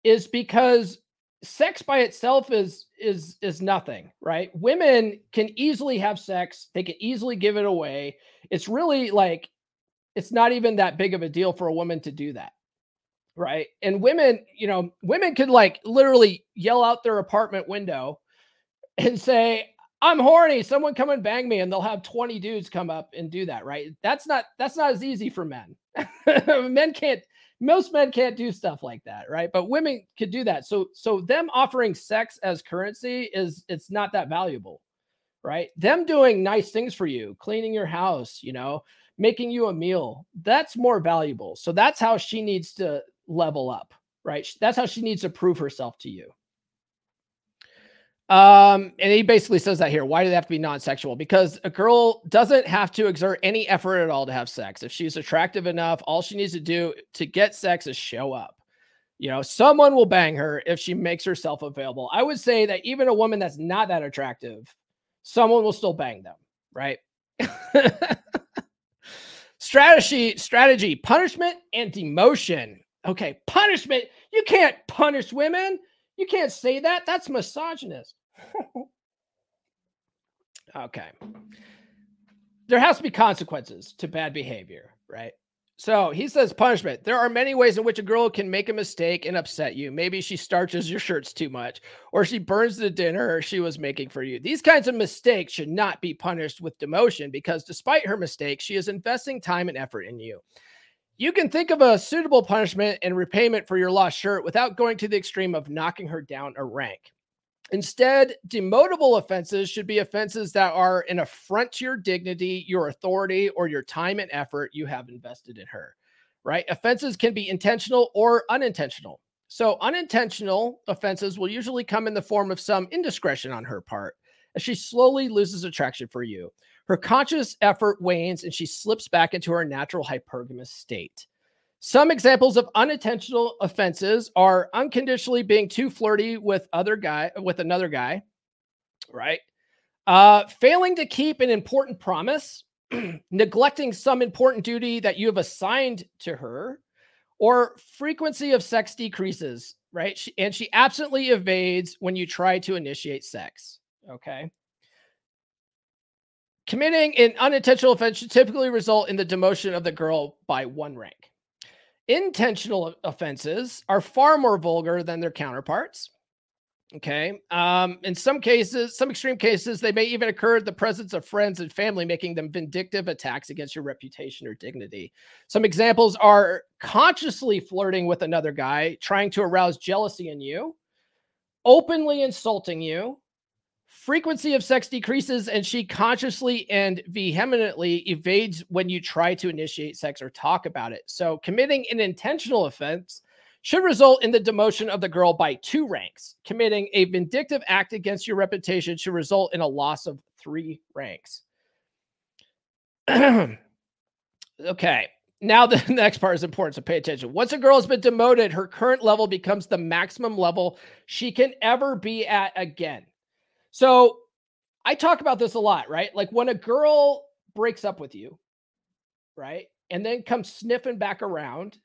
is because sex by itself is is is nothing right women can easily have sex they can easily give it away it's really like it's not even that big of a deal for a woman to do that right and women you know women could like literally yell out their apartment window and say i'm horny someone come and bang me and they'll have 20 dudes come up and do that right? That's not that's not as easy for men. Men can't most men can't do stuff like that right? But women could do that. So so them offering sex as currency is it's not that valuable right? Them doing nice things for you cleaning your house you know making you a meal that's more valuable. So that's how she needs to level up right that's how she needs to prove herself to you um, and he basically says that here. Why do they have to be non-sexual? Because a girl doesn't have to exert any effort at all to have sex. If she's attractive enough, all she needs to do to get sex is show up. You know, someone will bang her if she makes herself available. I would say that even a woman that's not that attractive, someone will still bang them, right? strategy, strategy, punishment and demotion. Okay, punishment. You can't punish women. You can't say that. That's misogynist. okay. There has to be consequences to bad behavior, right? So he says punishment. There are many ways in which a girl can make a mistake and upset you. Maybe she starches your shirts too much, or she burns the dinner she was making for you. These kinds of mistakes should not be punished with demotion because despite her mistake, she is investing time and effort in you. You can think of a suitable punishment and repayment for your lost shirt without going to the extreme of knocking her down a rank. Instead, demotable offenses should be offenses that are an affront to your dignity, your authority, or your time and effort you have invested in her, right? Offenses can be intentional or unintentional. So, unintentional offenses will usually come in the form of some indiscretion on her part as she slowly loses attraction for you. Her conscious effort wanes and she slips back into her natural hypergamous state. Some examples of unintentional offenses are unconditionally being too flirty with other guy with another guy, right? Uh, failing to keep an important promise, neglecting some important duty that you have assigned to her, or frequency of sex decreases, right? She, and she absently evades when you try to initiate sex. Okay. Committing an unintentional offense should typically result in the demotion of the girl by one rank. Intentional offenses are far more vulgar than their counterparts. Okay. Um, in some cases, some extreme cases, they may even occur in the presence of friends and family, making them vindictive attacks against your reputation or dignity. Some examples are consciously flirting with another guy, trying to arouse jealousy in you, openly insulting you, frequency of sex decreases, and she consciously and vehemently evades when you try to initiate sex or talk about it. So, committing an intentional offense should result in the demotion of the girl by two ranks. Committing a vindictive act against your reputation should result in a loss of three ranks. okay. Now the next part is important, so pay attention. Once a girl has been demoted, her current level becomes the maximum level she can ever be at again. So I talk about this a lot, right? Like when a girl breaks up with you, right? And then comes sniffing back around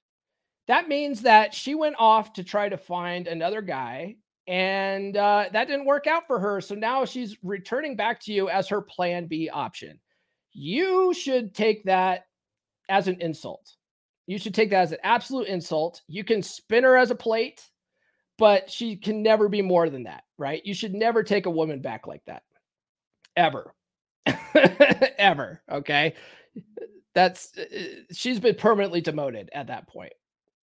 that means that she went off to try to find another guy and uh, that didn't work out for her. So now she's returning back to you as her plan B option. You should take that as an insult. You should take that as an absolute insult. You can spin her as a plate, but she can never be more than that, right? You should never take a woman back like that. Ever. Ever. Okay. That's uh, uh, she's been permanently demoted at that point.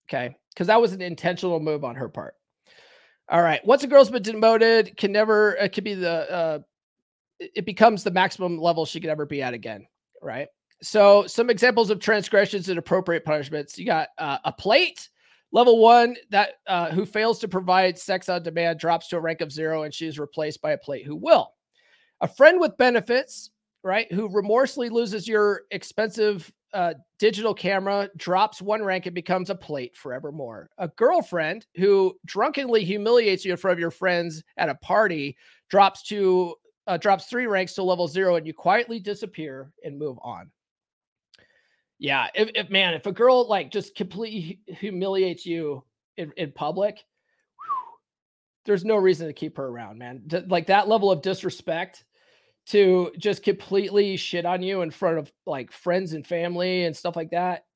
Okay. Because that was an intentional move on her part. All right. Once a girl's been demoted, can never, it could be the, uh, it becomes the maximum level she could ever be at again. Right. So, some examples of transgressions and appropriate punishments. You got uh, a plate, level one, that uh, who fails to provide sex on demand drops to a rank of zero and she is replaced by a plate who will. A friend with benefits, right, who remorselessly loses your expensive uh, digital camera drops one rank and becomes a plate forevermore. A girlfriend who drunkenly humiliates you in front of your friends at a party drops to uh, drops three ranks to level zero, and you quietly disappear and move on. Yeah, if, if man, if a girl like just completely humiliates you in, in public, there's no reason to keep her around, man. Like that level of disrespect to just completely shit on you in front of like friends and family and stuff like that,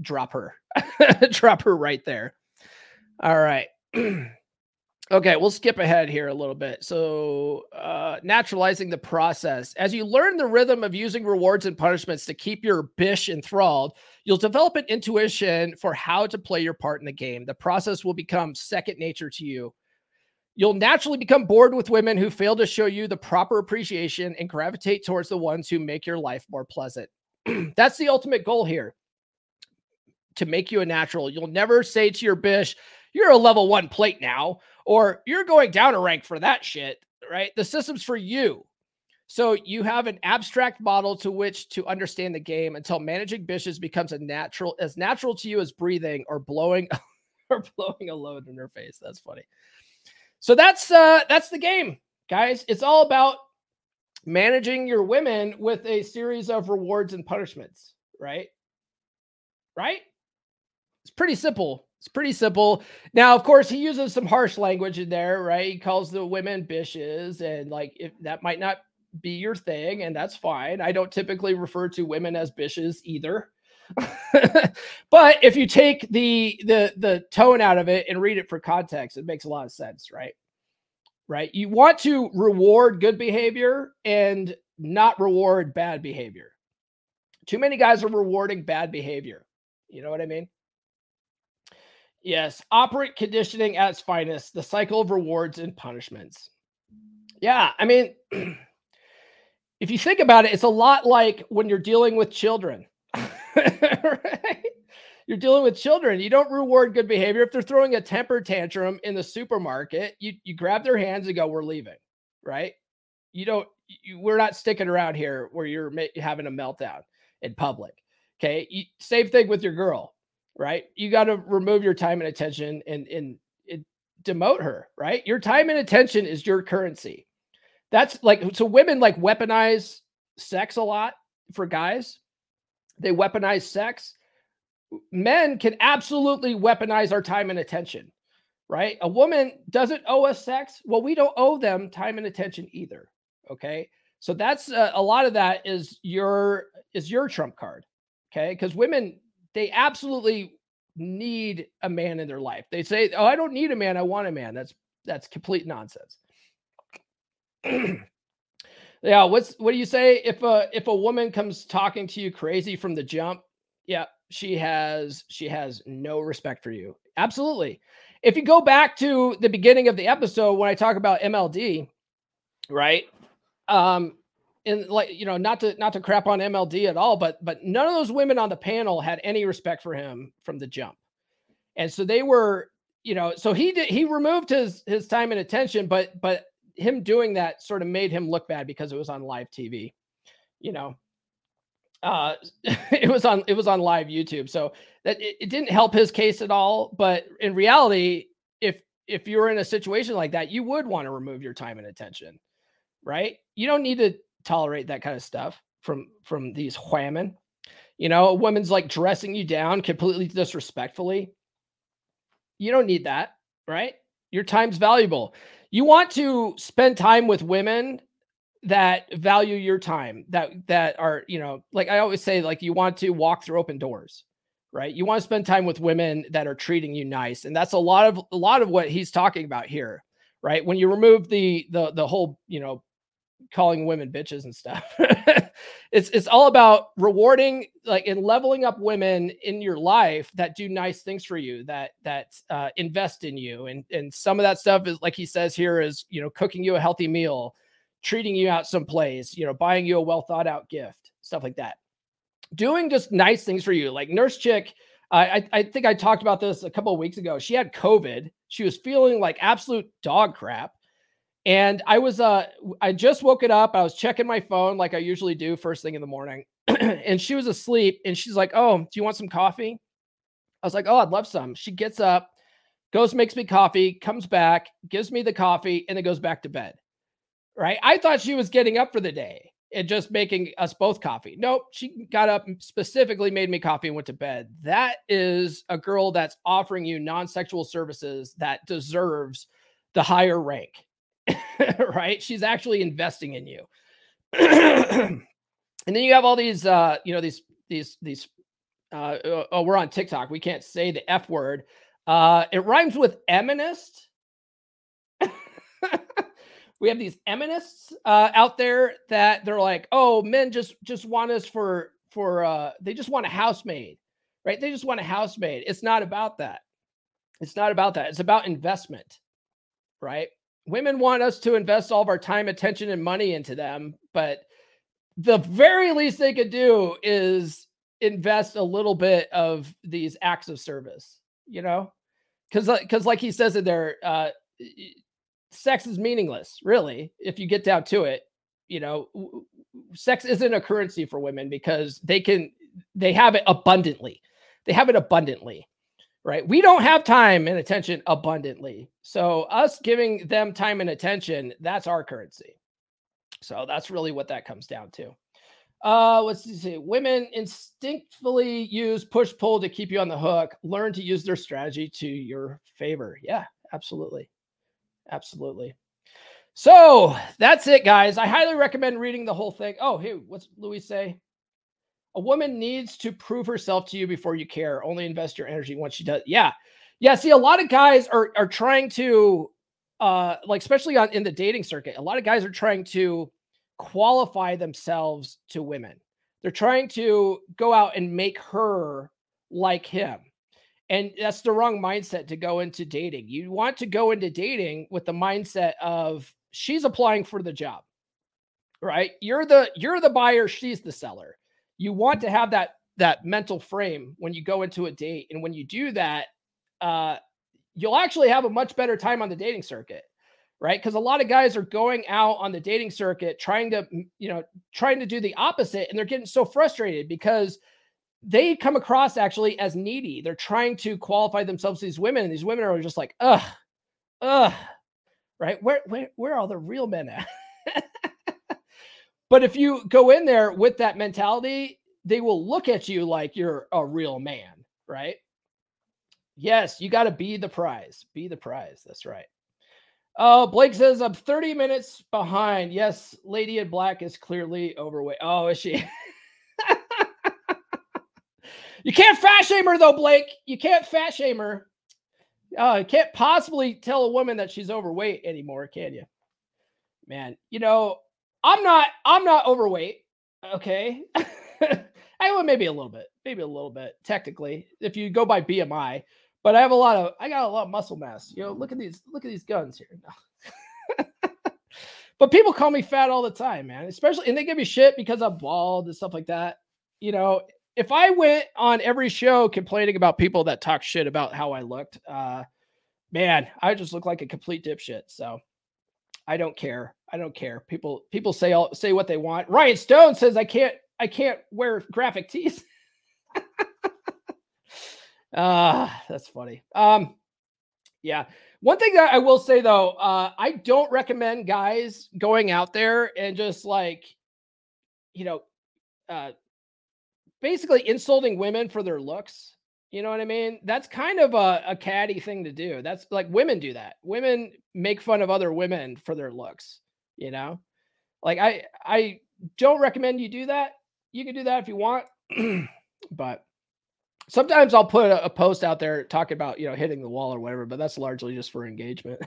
drop her. drop her right there. All right. okay, we'll skip ahead here a little bit. So, uh, naturalizing the process. As you learn the rhythm of using rewards and punishments to keep your bish enthralled, you'll develop an intuition for how to play your part in the game. The process will become second nature to you. You'll naturally become bored with women who fail to show you the proper appreciation and gravitate towards the ones who make your life more pleasant. That's the ultimate goal here to make you a natural. You'll never say to your bish, You're a level one plate now, or you're going down a rank for that shit, right? The system's for you. So you have an abstract model to which to understand the game until managing bishes becomes a natural as natural to you as breathing or blowing or blowing a load in her face. That's funny. So that's uh that's the game, guys. It's all about managing your women with a series of rewards and punishments, right? Right? It's pretty simple. It's pretty simple. Now, of course, he uses some harsh language in there, right? He calls the women bitches, and like if that might not be your thing, and that's fine. I don't typically refer to women as bitches either. but if you take the the the tone out of it and read it for context, it makes a lot of sense, right? Right? You want to reward good behavior and not reward bad behavior. Too many guys are rewarding bad behavior. You know what I mean? Yes, operant conditioning at its finest, the cycle of rewards and punishments. Yeah, I mean, if you think about it, it's a lot like when you're dealing with children right? You're dealing with children. You don't reward good behavior. If they're throwing a temper tantrum in the supermarket, you, you grab their hands and go, We're leaving, right? You don't, you, we're not sticking around here where you're ma- having a meltdown in public. Okay. You, same thing with your girl, right? You got to remove your time and attention and, and, and demote her, right? Your time and attention is your currency. That's like, so women like weaponize sex a lot for guys they weaponize sex. Men can absolutely weaponize our time and attention, right? A woman doesn't owe us sex. Well, we don't owe them time and attention either. Okay. So that's uh, a lot of that is your is your trump card. Okay. Because women, they absolutely need a man in their life. They say, "Oh, I don't need a man. I want a man." That's that's complete nonsense. yeah, what's what do you say if a if a woman comes talking to you crazy from the jump? Yeah, she has she has no respect for you. Absolutely. If you go back to the beginning of the episode when I talk about MLD, right? Um and like you know not to not to crap on MLD at all, but but none of those women on the panel had any respect for him from the jump. And so they were, you know, so he did he removed his his time and attention, but but him doing that sort of made him look bad because it was on live TV. You know, uh it was on it was on live YouTube. So that it, it didn't help his case at all, but in reality, if if you're in a situation like that, you would want to remove your time and attention. Right? You don't need to tolerate that kind of stuff from from these women. You know, a woman's like dressing you down completely disrespectfully. You don't need that, right? Your time's valuable. You want to spend time with women that value your time, that that are, you know, like I always say like you want to walk through open doors, right? You want to spend time with women that are treating you nice. And that's a lot of a lot of what he's talking about here, right? When you remove the the the whole, you know, calling women bitches and stuff. it's it's all about rewarding like and leveling up women in your life that do nice things for you, that that uh, invest in you, and and some of that stuff is like he says here is you know cooking you a healthy meal, treating you out someplace, you know buying you a well thought out gift, stuff like that. Doing just nice things for you, like Nurse Chick. I, I think I talked about this a couple of weeks ago. She had COVID. She was feeling like absolute dog crap and I was uh I just woke it up. I was checking my phone like I usually do first thing in the morning. and she was asleep and she's like, "Oh, do you want some coffee?" I was like, "Oh, I'd love some." She gets up, goes makes me coffee, comes back, gives me the coffee and then goes back to bed. Right? I thought she was getting up for the day and just making us both coffee. Nope, she got up specifically made me coffee and went to bed. That is a girl that's offering you non-sexual services that deserves the higher rank right? She's actually investing in you. and then you have all these, uh, you know, these, these, these, uh, oh, we're on TikTok. We can't say the F word. Uh, it rhymes with eminist. we have these eminists uh, out there that they're like, oh, men just just want us for for uh, they just want a housemaid, right? They just want a housemaid. It's not about that. It's not about that. It's about investment, right? Women want us to invest all of our time, attention, and money into them, but the very least they could do is invest a little bit of these acts of service, you know? Because, because like he says in there, uh, sex is meaningless, really, if you get down to it. You know, sex isn't a currency for women because they can, they have it abundantly. They have it abundantly right? We don't have time and attention abundantly. So us giving them time and attention, that's our currency. So that's really what that comes down to. Uh, let's see. Women instinctively use push pull to keep you on the hook. Learn to use their strategy to your favor. Yeah, absolutely. Absolutely. So that's it, guys. I highly recommend reading the whole thing. Oh, hey, what's Louis say? A woman needs to prove herself to you before you care. Only invest your energy once she does. Yeah. Yeah. See, a lot of guys are are trying to uh like especially on in the dating circuit, a lot of guys are trying to qualify themselves to women. They're trying to go out and make her like him. And that's the wrong mindset to go into dating. You want to go into dating with the mindset of she's applying for the job. Right? You're the you're the buyer, she's the seller you want to have that that mental frame when you go into a date and when you do that uh you'll actually have a much better time on the dating circuit right? Because a lot of guys are going out on the dating circuit trying to you know trying to do the opposite and they're getting so frustrated because they come across actually as needy. They're trying to qualify themselves to these women and these women are just like ugh ugh right? Where where, where are all the real men at But if you go in there with that mentality, they will look at you like you're a real man, right? Yes, you got to be the prize. Be the prize. That's right. Oh, Blake says I'm 30 minutes behind. Yes, Lady in Black is clearly overweight. Oh, is she? You can't fat shame her though, Blake. You can't fat shame her. Uh, you can't possibly tell a woman that she's overweight anymore, can you? Man, you know, I'm not I'm not overweight. Okay. I well, maybe a little bit, maybe a little bit, technically, if you go by BMI. But I have a lot of I got a lot of muscle mass. You know, look at these, look at these guns here. but people call me fat all the time, man. Especially and they give me shit because I'm bald and stuff like that. You know, if I went on every show complaining about people that talk shit about how I looked, uh, man, I just look like a complete dipshit. So I don't care. I don't care. People people say all say what they want. Rian Stone says I can't I can't wear graphic tees. Ah, uh, that's funny. Um, yeah. One thing that I will say though, uh, I don't recommend guys going out there and just like, you know, uh, basically insulting women for their looks. You know what I mean? That's kind of a, a catty thing to do. That's like women do that. Women make fun of other women for their looks, you know? Like I I don't recommend you do that. You can do that if you want, but sometimes I'll put a, a, post out there talking about, you know, hitting the wall or whatever, but that's largely just for engagement.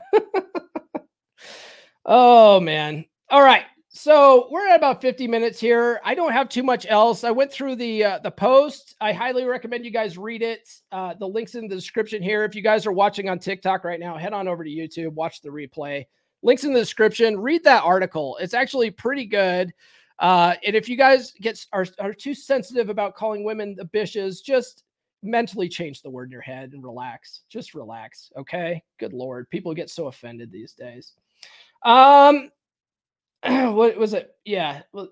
oh man. All right. So we're at about 50 minutes here. I don't have too much else. I went through the uh, the post. I highly recommend you guys read it. Uh, the links in the description here. If you guys are watching on TikTok right now, head on over to YouTube, watch the replay. Links in the description. Read that article. It's actually pretty good. Uh, and if you guys get are, are too sensitive about calling women the bitches, just mentally change the word in your head and relax. Just relax. Okay. Good Lord. People get so offended these days. Um, what was it? Yeah. Well,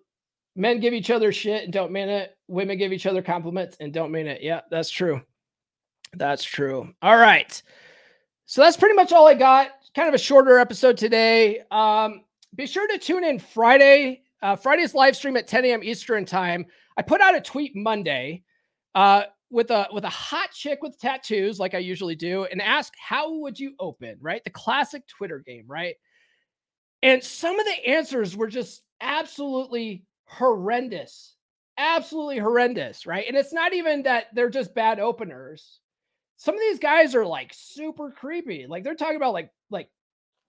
men give each other shit and don't mean it. Women give each other compliments and don't mean it. Yeah, that's true. That's true. All right. So that's pretty much all I got. Kind of a shorter episode today. Um, be sure to tune in Friday. Uh, Friday's live stream at 10 a.m. Eastern time. I put out a tweet Monday uh, with a with a hot chick with tattoos, like I usually do, and ask how would you open, right? The classic Twitter game, right? And some of the answers were just absolutely horrendous. Absolutely horrendous, right? And it's not even that they're just bad openers. Some of these guys are like super creepy. Like they're talking about like like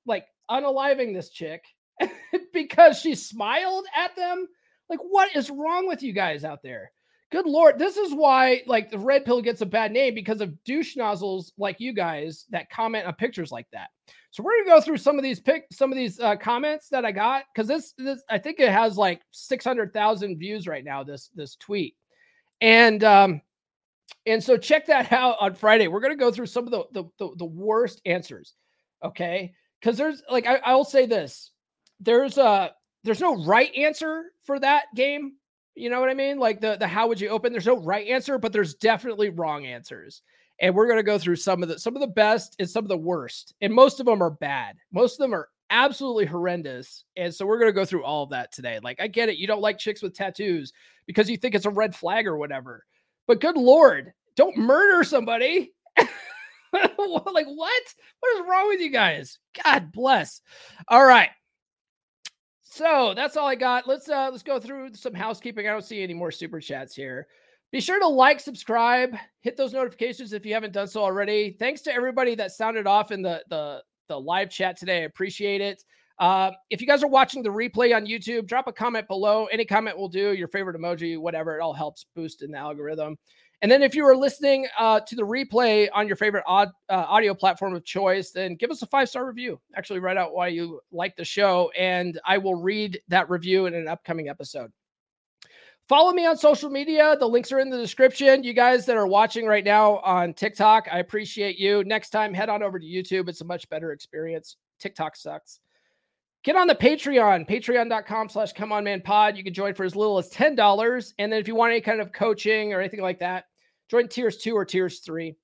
like unaliving this chick because she smiled at them. Like what is wrong with you guys out there? Good lord, this is why like the red pill gets a bad name because of douche nozzles like you guys that comment on pictures like that. So we're gonna go through some of these pick some of these uh, comments that I got because this this I think it has like six hundred thousand views right now. This this tweet, and um, and so check that out on Friday. We're gonna go through some of the the the, the worst answers, okay? Because there's like I, I'll say this, there's a there's no right answer for that game you know what I mean? Like the the how would you open? There's no right answer, but there's definitely wrong answers. And we're going to go through some of the some of the best and some of the worst. And most of them are bad. Most of them are absolutely horrendous. And so we're going to go through all of that today. Like I get it, you don't like chicks with tattoos because you think it's a red flag or whatever. But good lord, don't murder somebody. like what? What is wrong with you guys? God bless. All right. So that's all I got. Let's uh let's go through some housekeeping. I don't see any more super chats here. Be sure to like, subscribe, hit those notifications if you haven't done so already. Thanks to everybody that sounded off in the the the live chat today. I appreciate it. Uh, if you guys are watching the replay on YouTube, drop a comment below. Any comment will do. Your favorite emoji, whatever. It all helps boost in the algorithm. And then if you are listening uh, to the replay on your favorite odd, uh, audio platform of choice, then give us a five star review. Actually, write out why you like the show, and I will read that review in an upcoming episode. Follow me on social media. The links are in the description. You guys that are watching right now on TikTok, I appreciate you. Next time, head on over to YouTube. It's a much better experience. TikTok sucks. Get on the Patreon, patreon.com slash come on man pod. You can join for as little as $10. And then if you want any kind of coaching or anything like that, Join tiers two or tiers three.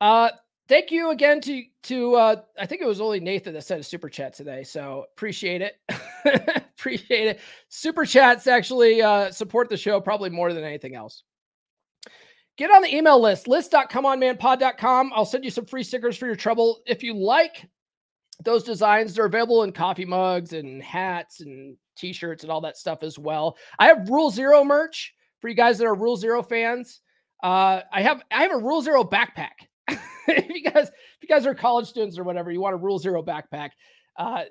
Uh, thank you again to to uh, I think it was only Nathan that sent a super chat today, so appreciate it. appreciate it. Super chats actually uh, support the show probably more than anything else. Get on the email list, list.comeonmanpod.com. I'll send you some free stickers for your trouble. If you like those designs, they're available in coffee mugs and hats and t-shirts and all that stuff as well. I have Rule Zero merch for you guys that are Rule Zero fans. Uh, I have I have a Rule Zero backpack. if you guys if you guys are college students or whatever, you want a Rule Zero backpack. Uh,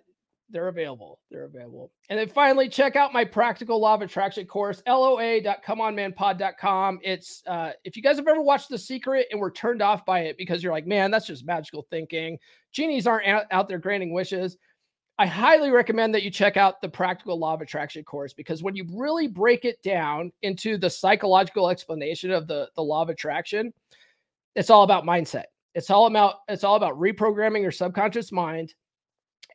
they're available. They're available. And then finally, check out my practical law of attraction course, loa.comeonmanpod.com. It's uh, if you guys have ever watched The Secret and were turned off by it because you're like, man, that's just magical thinking. Genies aren't out, there granting wishes. I highly recommend that you check out the practical law of attraction course because when you really break it down into the psychological explanation of the, the law of attraction, it's all about mindset. It's all about it's all about reprogramming your subconscious mind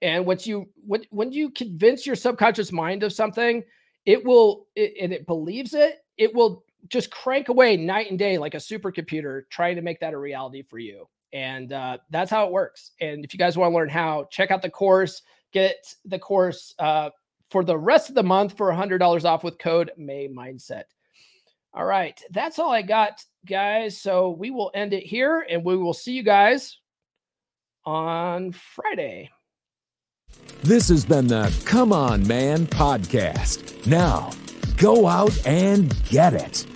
and once you when when you convince your subconscious mind of something, it will it, and it believes it, it will just crank away night and day like a supercomputer trying to make that a reality for you. And uh, that's how it works. And if you guys want to learn how, check out the course. Get the course uh, for the rest of the month for $100 off with code May Mindset. All right, that's all I got, guys. So we will end it here and we will see you guys on Friday. This has been the Come On Man podcast. Now, go out and get it.